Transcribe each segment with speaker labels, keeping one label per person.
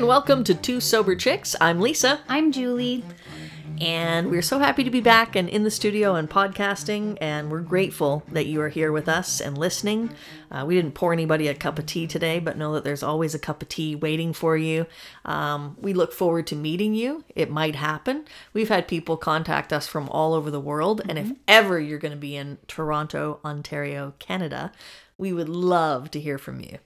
Speaker 1: and welcome to Two Sober Chicks. I'm Lisa,
Speaker 2: I'm Julie.
Speaker 1: and we're so happy to be back and in the studio and podcasting, and we're grateful that you are here with us and listening. Uh, we didn't pour anybody a cup of tea today, but know that there's always a cup of tea waiting for you. Um, we look forward to meeting you. It might happen. We've had people contact us from all over the world, and if ever you're going to be in Toronto, Ontario, Canada, we would love to hear from you.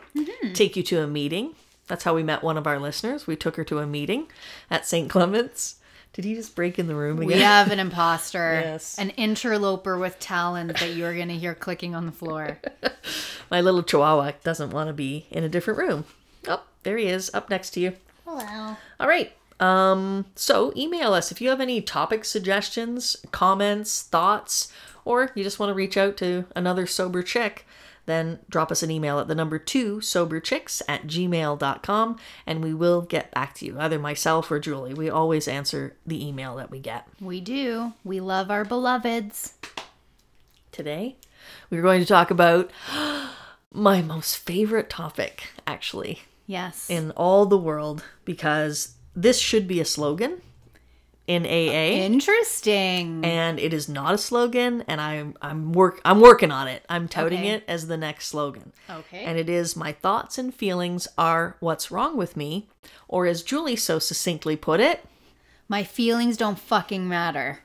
Speaker 1: Take you to a meeting. That's how we met one of our listeners. We took her to a meeting at St. Clement's. Did he just break in the room again?
Speaker 2: We have an imposter,
Speaker 1: Yes.
Speaker 2: an interloper with talent that you're going to hear clicking on the floor.
Speaker 1: My little chihuahua doesn't want to be in a different room. Oh, there he is, up next to you.
Speaker 2: Hello.
Speaker 1: All right. Um, so email us if you have any topic suggestions, comments, thoughts, or you just want to reach out to another sober chick, then drop us an email at the number two soberchicks at gmail.com and we will get back to you, either myself or Julie. We always answer the email that we get.
Speaker 2: We do. We love our beloveds.
Speaker 1: Today, we're going to talk about my most favorite topic, actually.
Speaker 2: Yes.
Speaker 1: in all the world because this should be a slogan in AA
Speaker 2: Interesting.
Speaker 1: and it is not a slogan and I'm I'm work I'm working on it. I'm touting
Speaker 2: Okay.
Speaker 1: it as the next slogan.
Speaker 2: Okay.
Speaker 1: And it is my thoughts and feelings are what's wrong with me or as Julie so succinctly put it,
Speaker 2: My feelings don't fucking matter.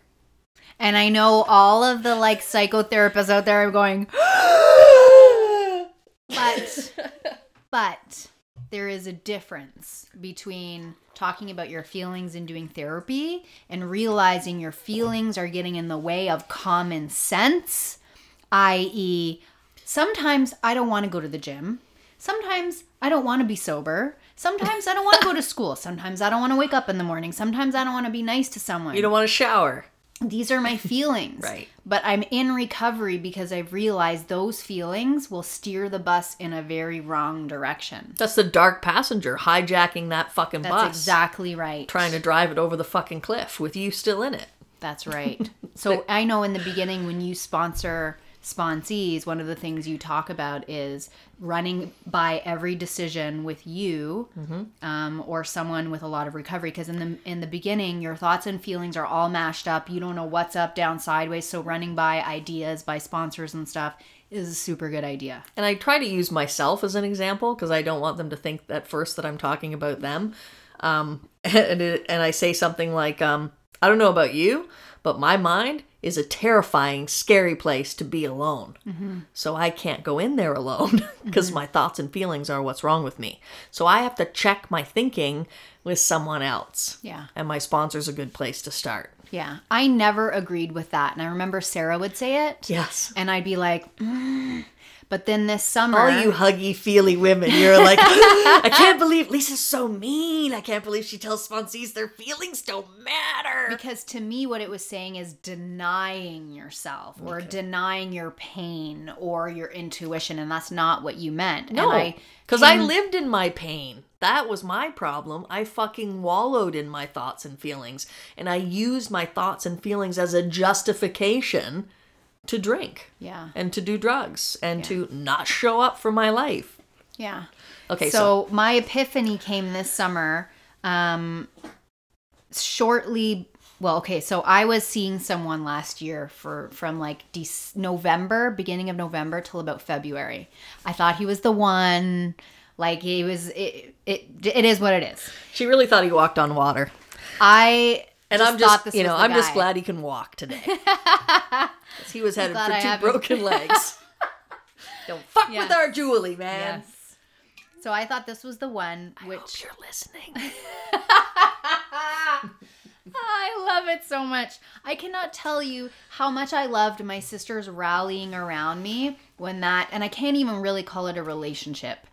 Speaker 2: And I know all of the like psychotherapists out there are going, but but there is a difference between talking about your feelings and doing therapy and realizing your feelings are getting in the way of common sense i.e. sometimes i don't want to go to the gym. Sometimes i don't want to be sober. Sometimes i don't want to go to school. Sometimes i don't want to wake up in the morning. Sometimes i don't want to be nice to someone.
Speaker 1: You don't want to shower.
Speaker 2: These are my feelings.
Speaker 1: Right.
Speaker 2: But I'm in recovery because I've realized those feelings will steer the bus in a very wrong direction.
Speaker 1: That's the dark passenger hijacking that fucking
Speaker 2: That's
Speaker 1: bus.
Speaker 2: exactly right.
Speaker 1: Trying to drive it over the fucking cliff with you still in it.
Speaker 2: That's right. so I know in the beginning when you sponsor sponsees, one of the things you talk about is running by every decision with you um, or someone with a lot of recovery. Because in the in the beginning, your thoughts and feelings are all mashed up. You don't know what's up, down, sideways. So running by ideas by sponsors and stuff is a super good idea.
Speaker 1: And I try to use myself as an example because I don't want them to think at first that I'm talking about them. Um, and, it, and I say something like, um, I don't know about you, but my mind is a terrifying, scary place to be alone. So I can't go in there alone because my thoughts and feelings are what's wrong with me. So I have to check my thinking with someone else.
Speaker 2: Yeah.
Speaker 1: And my sponsor's a good place to start.
Speaker 2: Yeah, I never agreed with that, and I remember Sarah would say it.
Speaker 1: Yes.
Speaker 2: and I'd be like, "Mm." But then this summer,
Speaker 1: All you huggy feely women, you're like, I can't believe Lisa's so mean. I can't believe she tells sponsees their feelings don't matter.
Speaker 2: because to me, what it was saying is denying yourself or denying your pain or your intuition, and that's not what you meant.
Speaker 1: No,
Speaker 2: and I,
Speaker 1: because I lived in my pain. That was my problem. I fucking wallowed in my thoughts and feelings, and I used my thoughts and feelings as a justification to drink
Speaker 2: yeah,
Speaker 1: and to do drugs and to not show up for my life.
Speaker 2: yeah.
Speaker 1: Okay, so,
Speaker 2: so, my epiphany came this summer um shortly well okay so i was seeing someone last year for from like Dec- november beginning of november till about february i thought he was the one like he was it it, it is what it is
Speaker 1: she really thought he walked on water.
Speaker 2: i
Speaker 1: And
Speaker 2: just
Speaker 1: I'm just, you know, I'm just glad he can walk today. he was headed for
Speaker 2: I
Speaker 1: two broken legs. Don't fuck with our Julie, man.
Speaker 2: yes so i thought this was the one which
Speaker 1: Hope you're listening.
Speaker 2: I love it so much. I cannot tell you how much I loved my sisters rallying around me when that, and I can't even really call it a relationship,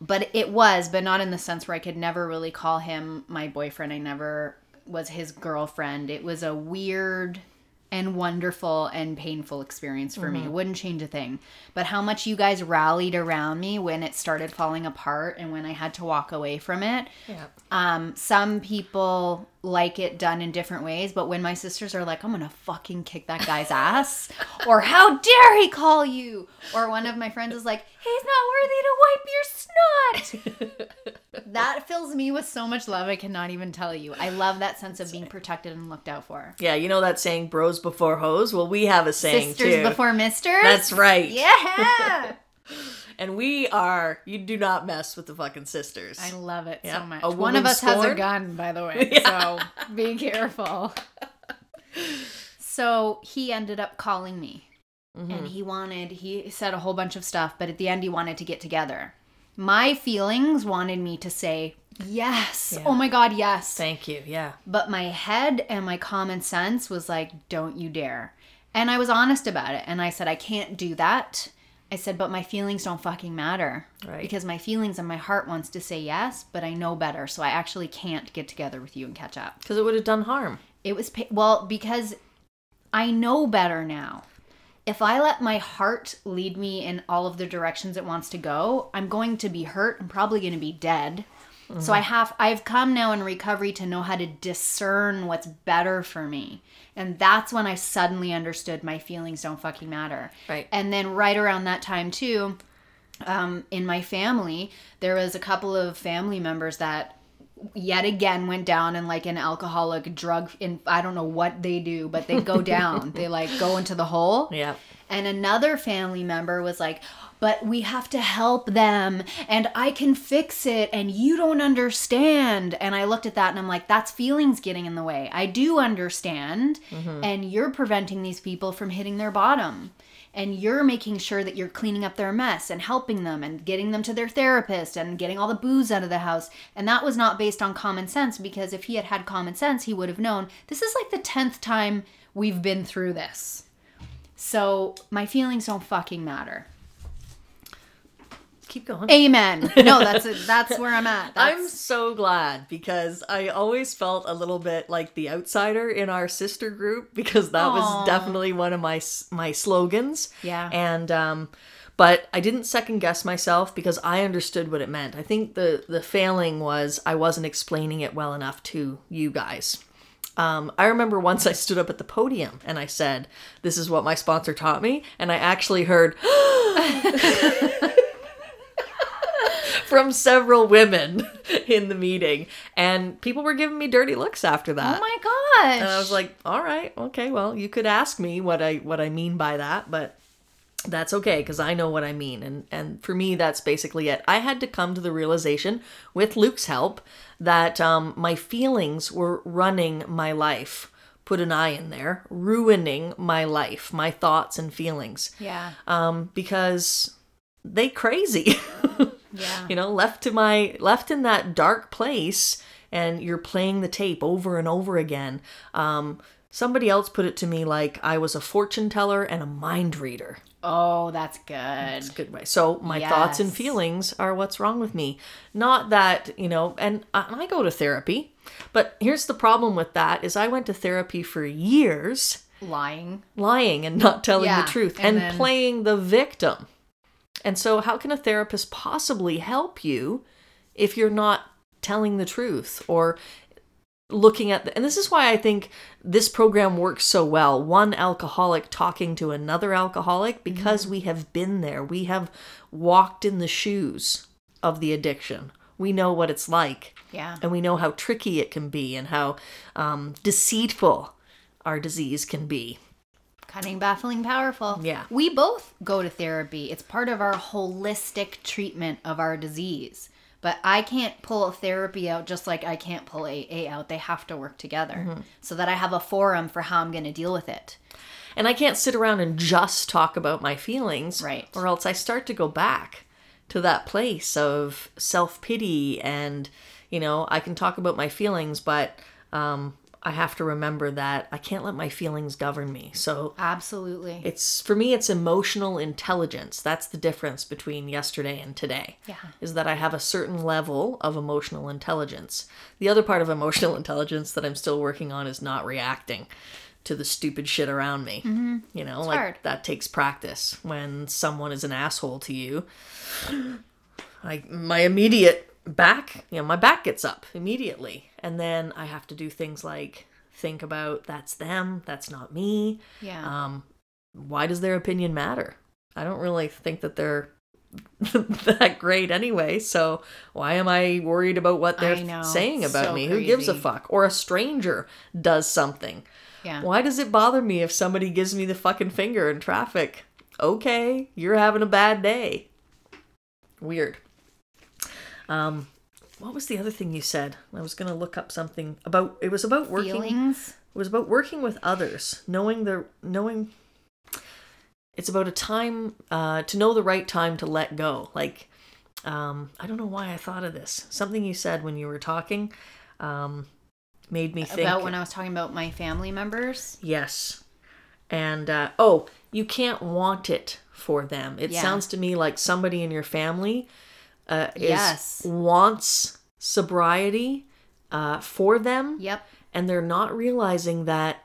Speaker 2: but it was, but not in the sense where I could never really call him my boyfriend. I never was his girlfriend. It was a weird and wonderful and painful experience for me. Wouldn't change a thing. But how much you guys rallied around me when it started falling apart and when I had to walk away from it.
Speaker 1: Yeah.
Speaker 2: Um, some people like it done in different ways, but when my sisters are like, I'm gonna fucking kick that guy's ass, or how dare he call you, or one of my friends is like, he's not worthy to wipe your snot. that fills me with so much love. I cannot even tell you. I love that sense of being protected and looked out for.
Speaker 1: Yeah, you know that saying "bros before hoes." Well, we have a saying
Speaker 2: Sisters
Speaker 1: too.
Speaker 2: before misters.
Speaker 1: That's right.
Speaker 2: Yeah.
Speaker 1: And we are. You do not mess with the fucking sisters.
Speaker 2: I love it
Speaker 1: Yeah.
Speaker 2: so much. One of us has a gun, by the way. So be careful. So he ended up calling me.
Speaker 1: Mm-hmm.
Speaker 2: And he wanted, he said a whole bunch of stuff, but at the end he wanted to get together. My feelings wanted me to say, yes.
Speaker 1: Yeah.
Speaker 2: Oh my God, yes.
Speaker 1: Thank you. Yeah.
Speaker 2: But my head and my common sense was like, don't you dare. And I was honest about it. And I said, I can't do that. I said, but my feelings don't fucking matter.
Speaker 1: Right.
Speaker 2: Because my feelings and my heart wants to say yes, but I know better. So I actually can't get together with you and catch up.
Speaker 1: Because it would have done harm.
Speaker 2: It was, well, because I know better now. If I let my heart lead me in all of the directions it wants to go, I'm going to be hurt. I'm probably going to be dead. So I have I've come now in recovery to know how to discern what's better for me. And that's when I suddenly understood my feelings don't fucking matter.
Speaker 1: Right.
Speaker 2: And then right around that time too, um, in my family, there was a couple of family members that yet again went down in like an alcoholic drug in I don't know what they do, but they go down. they like go into the hole.
Speaker 1: Yeah.
Speaker 2: And another family member was like, but we have to help them and I can fix it and you don't understand. And I looked at that and I'm like, that's feelings getting in the way. I do understand. Mm-hmm. And you're preventing these people from hitting their bottom. And you're making sure that you're cleaning up their mess and helping them and getting them to their therapist and getting all the booze out of the house. And that was not based on common sense because if he had had common sense, he would have known this is like the 10th time we've been through this. So my feelings don't fucking matter.
Speaker 1: Keep going.
Speaker 2: Amen. No, that's it. That's where I'm at.
Speaker 1: I'm so glad because I always felt a little bit like the outsider in our sister group because that
Speaker 2: Aw.
Speaker 1: was definitely one of my my slogans.
Speaker 2: Yeah.
Speaker 1: And um but I didn't second guess myself because I understood what it meant. I think the the failing was I wasn't explaining it well enough to you guys. Um, I remember once I stood up at the podium and I said, "This is what my sponsor taught me," and I actually heard from several women in the meeting, and people were giving me dirty looks after that.
Speaker 2: oh my gosh.
Speaker 1: and I was like, "All right, okay, well, you could ask me what I what I mean by that, but." That's okay because I know what I mean, and and for me, that's basically it. I had to come to the realization, with Luke's help, that um, my feelings were running my life. Put an I in there, ruining my life, my thoughts and feelings,
Speaker 2: yeah.
Speaker 1: um, because they crazy.
Speaker 2: Yeah.
Speaker 1: you know left to my left in that dark place and you're playing the tape over and over again um somebody else put it to me like i was a fortune teller and a mind reader
Speaker 2: Oh, that's good.
Speaker 1: a good way so my thoughts and feelings are what's wrong with me not that you know and I, and I go to therapy but here's the problem with that is i went to therapy for years
Speaker 2: Lying.
Speaker 1: lying and not telling
Speaker 2: Yeah,
Speaker 1: the truth
Speaker 2: and
Speaker 1: and,
Speaker 2: then-
Speaker 1: playing the victim. And so, how can a therapist possibly help you if you're not telling the truth or looking at the, and this is why I think this program works so well. One alcoholic talking to another alcoholic because we have been there. We have walked in the shoes of the addiction. We know what it's like
Speaker 2: Yeah.
Speaker 1: and we know how tricky it can be and how um, deceitful our disease can be.
Speaker 2: Cunning, baffling, powerful.
Speaker 1: Yeah.
Speaker 2: We both go to therapy. It's part of our holistic treatment of our disease. But I can't pull therapy out just like I can't pull AA out. They have to work together
Speaker 1: Mm-hmm.
Speaker 2: so that I have a forum for how I'm going to deal with it.
Speaker 1: And I can't sit around and just talk about my feelings,
Speaker 2: Right.
Speaker 1: Or else I start to go back to that place of self pity, and you know, I can talk about my feelings, but um, I have to remember that I can't let my feelings govern me. So
Speaker 2: Absolutely.
Speaker 1: it's for me, it's emotional intelligence. That's the difference between yesterday and today.
Speaker 2: Yeah.
Speaker 1: is that I have a certain level of emotional intelligence. The other part of emotional intelligence that I'm still working on is not reacting to the stupid shit around me. Mm-hmm. You know, like
Speaker 2: hard.
Speaker 1: that takes practice. When someone is an asshole to you, I my immediate back, you know, my back gets up immediately, and then I have to do things like think about that's them, that's not me.
Speaker 2: yeah.
Speaker 1: Um, why does their opinion matter? I don't really think that they're that great anyway. So why am I worried about what they're
Speaker 2: know.
Speaker 1: saying about
Speaker 2: So
Speaker 1: me? Who gives a fuck? Or a stranger does something.
Speaker 2: Yeah.
Speaker 1: Why does it bother me if somebody gives me the fucking finger in traffic? Okay, you're having a bad day. Weird. Um, what was the other thing you said? I was gonna look up something about. It was about working.
Speaker 2: Feelings.
Speaker 1: It was about working with others, knowing the knowing. It's about a time uh, to know the right time to let go. Like, um, I don't know why I thought of this. Something you said when you were talking um, made me think
Speaker 2: About when I was talking about my family members.
Speaker 1: Yes. And uh, oh, you can't want it for them. It
Speaker 2: Yeah.
Speaker 1: sounds to me like somebody in your family uh, is,
Speaker 2: Yes.
Speaker 1: wants sobriety uh, for them,
Speaker 2: Yep.
Speaker 1: and they're not realizing that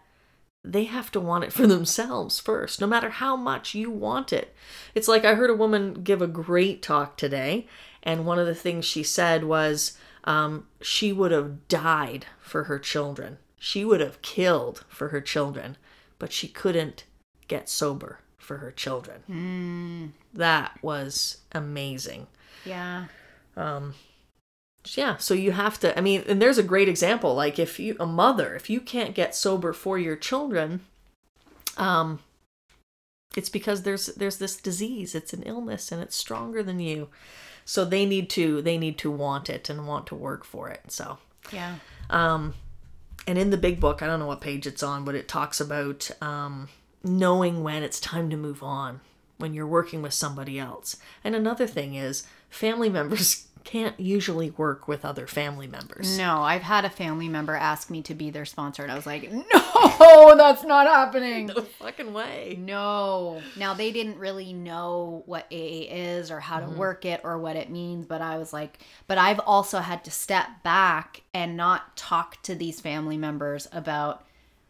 Speaker 1: they have to want it for themselves first, no matter how much you want it. It's like I heard a woman give a great talk today, and one of the things she said was um, she would have died for her children. She would have killed for her children, but she couldn't get sober for her children. That was amazing.
Speaker 2: Yeah.
Speaker 1: Yeah, so you have to I mean, and there's a great example like if you a mother, if you can't get sober for your children, um it's because there's there's this disease, it's an illness and it's stronger than you. So they need to they need to want it and want to work for it. So
Speaker 2: Yeah.
Speaker 1: um, and in the big book, I don't know what page it's on, but it talks about um, knowing when it's time to move on when you're working with somebody else. And another thing is, family members can't usually work with other family members.
Speaker 2: No, I've had a family member ask me to be their sponsor, and I was like, no, that's not happening.
Speaker 1: No fucking way.
Speaker 2: No. Now they didn't really know what AA is or how
Speaker 1: Mm-hmm.
Speaker 2: to work it or what it means, but I was like, but I've also had to step back and not talk to these family members about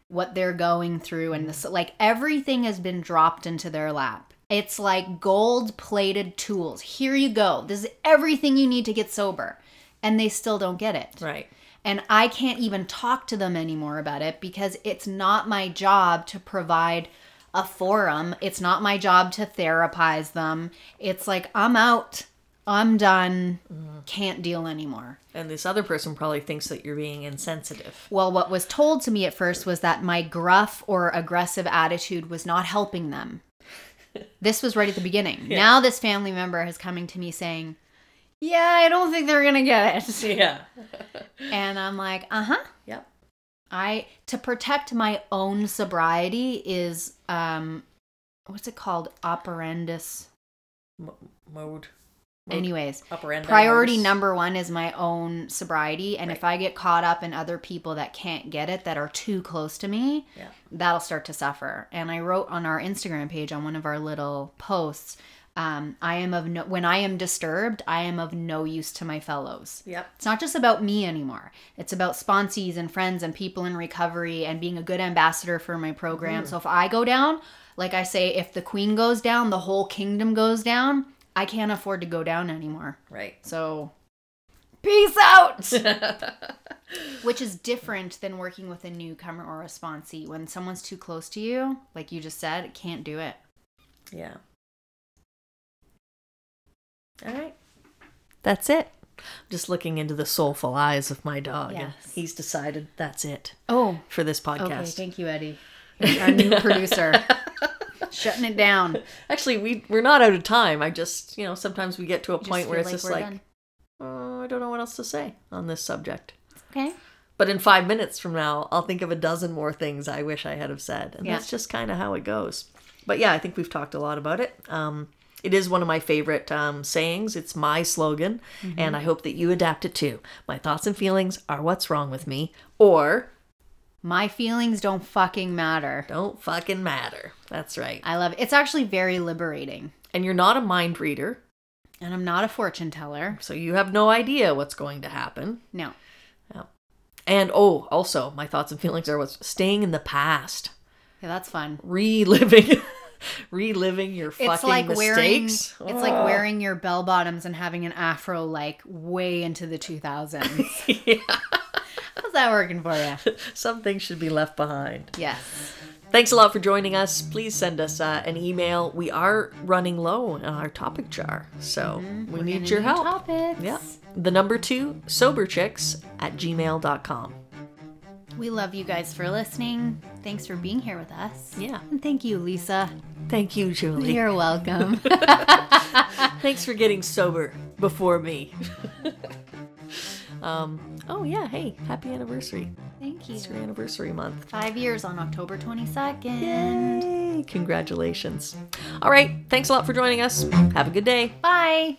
Speaker 2: what they're going through and this like everything has been dropped into their lap. It's like gold plated tools. Here you go. This is everything you need to get sober. And they still don't get it.
Speaker 1: Right.
Speaker 2: And I can't even talk to them anymore about it because it's not my job to provide a forum. It's not my job to therapize them. It's like, I'm out. I'm done. Can't deal anymore.
Speaker 1: And this other person probably thinks that you're being insensitive.
Speaker 2: Well, what was told to me at first was that my gruff or aggressive attitude was not helping them. This was right at the beginning. Now, this family member is coming to me saying, Yeah, I don't think they're going to get it.
Speaker 1: Yeah.
Speaker 2: And I'm like, Uh huh.
Speaker 1: Yep.
Speaker 2: I to protect my own sobriety is um what's it called operandus
Speaker 1: M- mode.
Speaker 2: Anyways
Speaker 1: Upper end.
Speaker 2: priority
Speaker 1: modus.
Speaker 2: number 1 is my own sobriety and if I get caught up in other people that can't get it that are too close to me
Speaker 1: Yeah.
Speaker 2: that'll start to suffer and I wrote on our Instagram page on one of our little posts um, I am of no when I am disturbed I am of no use to my fellows
Speaker 1: Yep.
Speaker 2: it's not just about me anymore. It's about sponsees and friends and people in recovery and being a good ambassador for my program. So if I go down, like I say, if the queen goes down, the whole kingdom goes down. I can't afford to go down anymore.
Speaker 1: Right.
Speaker 2: So peace out. Which is different than working with a newcomer or a sponsee. When someone's too close to you, like you just said, can't do it.
Speaker 1: Yeah. All right. That's it. I'm Just looking into the soulful eyes of my dog, and
Speaker 2: Yes.
Speaker 1: he's decided that's it
Speaker 2: Oh,
Speaker 1: for this podcast.
Speaker 2: okay.
Speaker 1: podcast.
Speaker 2: Thank you, Eddie. Our new producer. Shutting it down.
Speaker 1: Actually, we we're not out of time. I just you know sometimes we get to a
Speaker 2: Just
Speaker 1: point where it's just like oh, I don't know what else to say on this subject.
Speaker 2: Okay.
Speaker 1: But in five minutes from now, I'll think of a dozen more things I wish I had have said, and
Speaker 2: Yeah.
Speaker 1: that's just kind of how it goes. But yeah, I think we've talked a lot about it. Um, it is one of my favorite um, sayings. It's my slogan,
Speaker 2: Mm-hmm.
Speaker 1: and I hope that you adapt it too. My thoughts and feelings are what's wrong with me, or
Speaker 2: My feelings don't fucking matter.
Speaker 1: don't fucking matter. That's right.
Speaker 2: I love it. It's actually very liberating.
Speaker 1: And you're not a mind reader,
Speaker 2: And I'm not a fortune teller.
Speaker 1: so you have no idea what's going to happen.
Speaker 2: No.
Speaker 1: And oh, also, my thoughts and feelings are what's staying in the past,
Speaker 2: Yeah, that's fun.
Speaker 1: reliving, reliving your fucking
Speaker 2: It's like wearing
Speaker 1: mistakes.
Speaker 2: it's like wearing your bell bottoms and having an afro like way into the 2000s.
Speaker 1: yeah.
Speaker 2: How's that working for you?
Speaker 1: Some things should be left behind.
Speaker 2: Yes.
Speaker 1: Thanks a lot for joining us. Please send us uh, an email. We are running low on our topic jar, so we need
Speaker 2: Gonna
Speaker 1: your help.
Speaker 2: Topics.
Speaker 1: Yeah. The number two, soberchicks at gmail.com.
Speaker 2: We love you guys for listening. Thanks for being here with us.
Speaker 1: Yeah.
Speaker 2: And thank you, Lisa.
Speaker 1: Thank you, Julie.
Speaker 2: You're welcome.
Speaker 1: Thanks for getting sober before me. um, oh, yeah. Hey, happy anniversary.
Speaker 2: thank you.
Speaker 1: It's your anniversary month.
Speaker 2: Five years on October 22nd.
Speaker 1: Yay! Congratulations. All right. Thanks a lot for joining us. Have a good day.
Speaker 2: Bye.